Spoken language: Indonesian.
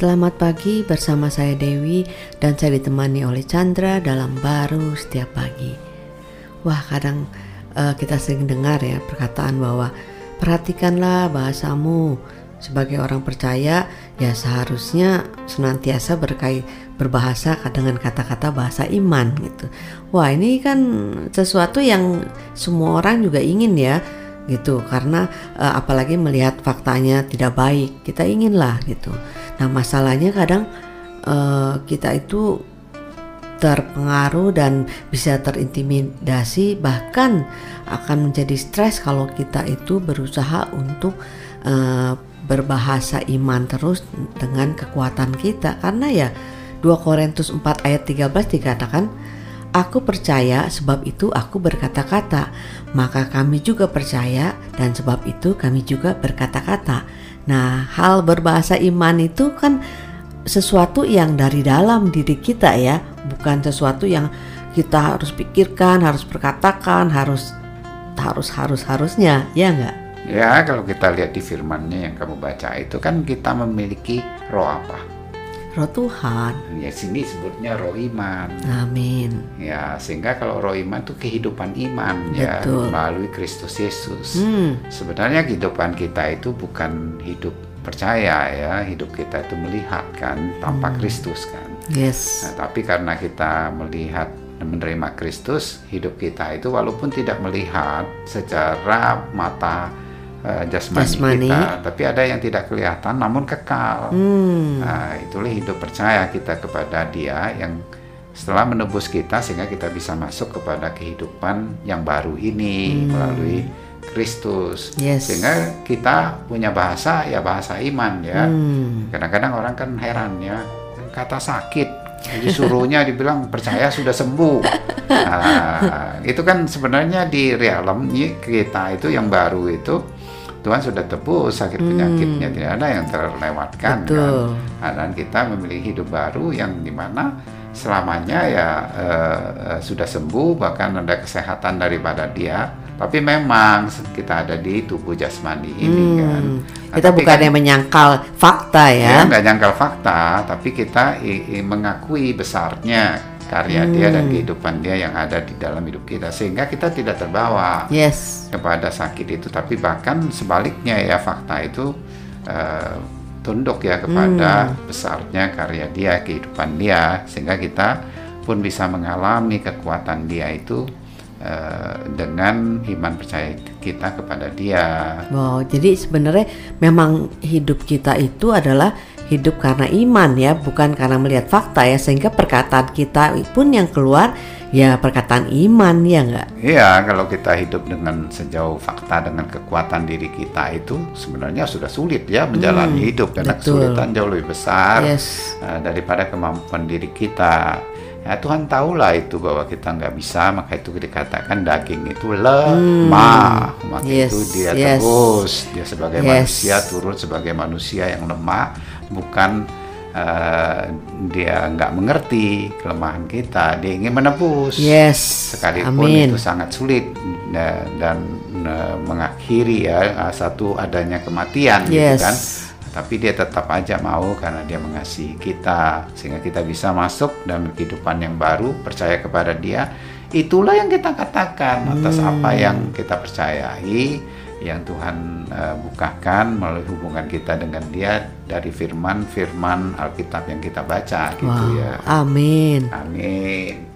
Selamat pagi bersama saya Dewi dan saya ditemani oleh Chandra dalam baru setiap pagi. Wah kadang uh, kita sering dengar ya perkataan bahwa perhatikanlah bahasamu sebagai orang percaya ya seharusnya senantiasa berkait berbahasa dengan kata-kata bahasa iman gitu. Wah ini kan sesuatu yang semua orang juga ingin ya gitu karena uh, apalagi melihat faktanya tidak baik kita inginlah gitu nah masalahnya kadang uh, kita itu terpengaruh dan bisa terintimidasi bahkan akan menjadi stres kalau kita itu berusaha untuk uh, berbahasa iman terus dengan kekuatan kita. Karena ya 2 Korintus 4 ayat 13 dikatakan Aku percaya sebab itu aku berkata-kata, maka kami juga percaya dan sebab itu kami juga berkata-kata. Nah, hal berbahasa iman itu kan sesuatu yang dari dalam diri kita ya, bukan sesuatu yang kita harus pikirkan, harus berkatakan, harus harus harus harusnya, ya enggak? Ya, kalau kita lihat di firmannya yang kamu baca itu kan kita memiliki roh apa? Roh Tuhan. Ya sini sebutnya roh iman. Amin. Ya sehingga kalau roh iman itu kehidupan iman ya, Betul. ya melalui Kristus Yesus. Hmm. Sebenarnya kehidupan kita itu bukan hidup percaya ya, hidup kita itu melihat kan tanpa hmm. Kristus kan. Yes. Nah, tapi karena kita melihat menerima Kristus, hidup kita itu walaupun tidak melihat secara mata uh, jasmani, jasmani kita, tapi ada yang tidak kelihatan namun kekal. Hmm. Nah, itulah hidup percaya kita kepada Dia yang setelah menebus kita sehingga kita bisa masuk kepada kehidupan yang baru ini hmm. melalui Kristus. Yes. Sehingga kita punya bahasa ya bahasa iman ya. Hmm. Kadang-kadang orang kan heran ya, kata sakit disuruhnya dibilang percaya sudah sembuh. Nah, itu kan sebenarnya di realem kita itu yang baru itu Tuhan sudah tebus sakit penyakitnya hmm. tidak ada yang terlewatkan kan. Betul. kan dan kita memilih hidup baru yang di mana selamanya ya uh, sudah sembuh bahkan ada kesehatan daripada dia tapi memang kita ada di tubuh jasmani ini hmm. kan nah, kita bukan kan, yang menyangkal fakta ya, ya nggak nyangkal fakta tapi kita i, i, mengakui besarnya karya hmm. dia dan hmm. kehidupan dia yang ada di dalam hidup kita sehingga kita tidak terbawa yes. kepada sakit itu tapi bahkan sebaliknya ya fakta itu uh, tunduk ya kepada hmm. besarnya karya dia kehidupan dia sehingga kita pun bisa mengalami kekuatan dia itu uh, dengan iman percaya kita kepada dia. Wow, jadi sebenarnya memang hidup kita itu adalah hidup karena iman ya, bukan karena melihat fakta ya, sehingga perkataan kita pun yang keluar ya perkataan iman ya enggak? Iya, kalau kita hidup dengan sejauh fakta dengan kekuatan diri kita itu sebenarnya sudah sulit ya menjalani hmm, hidup karena betul. kesulitan jauh lebih besar yes. uh, daripada kemampuan diri kita. Ya Tuhan tahulah itu bahwa kita nggak bisa, maka itu dikatakan daging itu lemah, hmm. maka yes, itu dia yes. terus dia sebagai yes. manusia turut sebagai manusia yang lemah bukan uh, dia nggak mengerti kelemahan kita, dia ingin menebus. Yes. Sekalipun Amin. itu sangat sulit dan, dan uh, mengakhiri ya satu adanya kematian, gitu yes. gitu kan. Tapi dia tetap aja mau karena dia mengasihi kita sehingga kita bisa masuk dalam kehidupan yang baru, percaya kepada dia. Itulah yang kita katakan atas hmm. apa yang kita percayai yang Tuhan uh, bukakan melalui hubungan kita dengan Dia dari firman-firman Alkitab yang kita baca gitu wow. ya. Amin. Amin.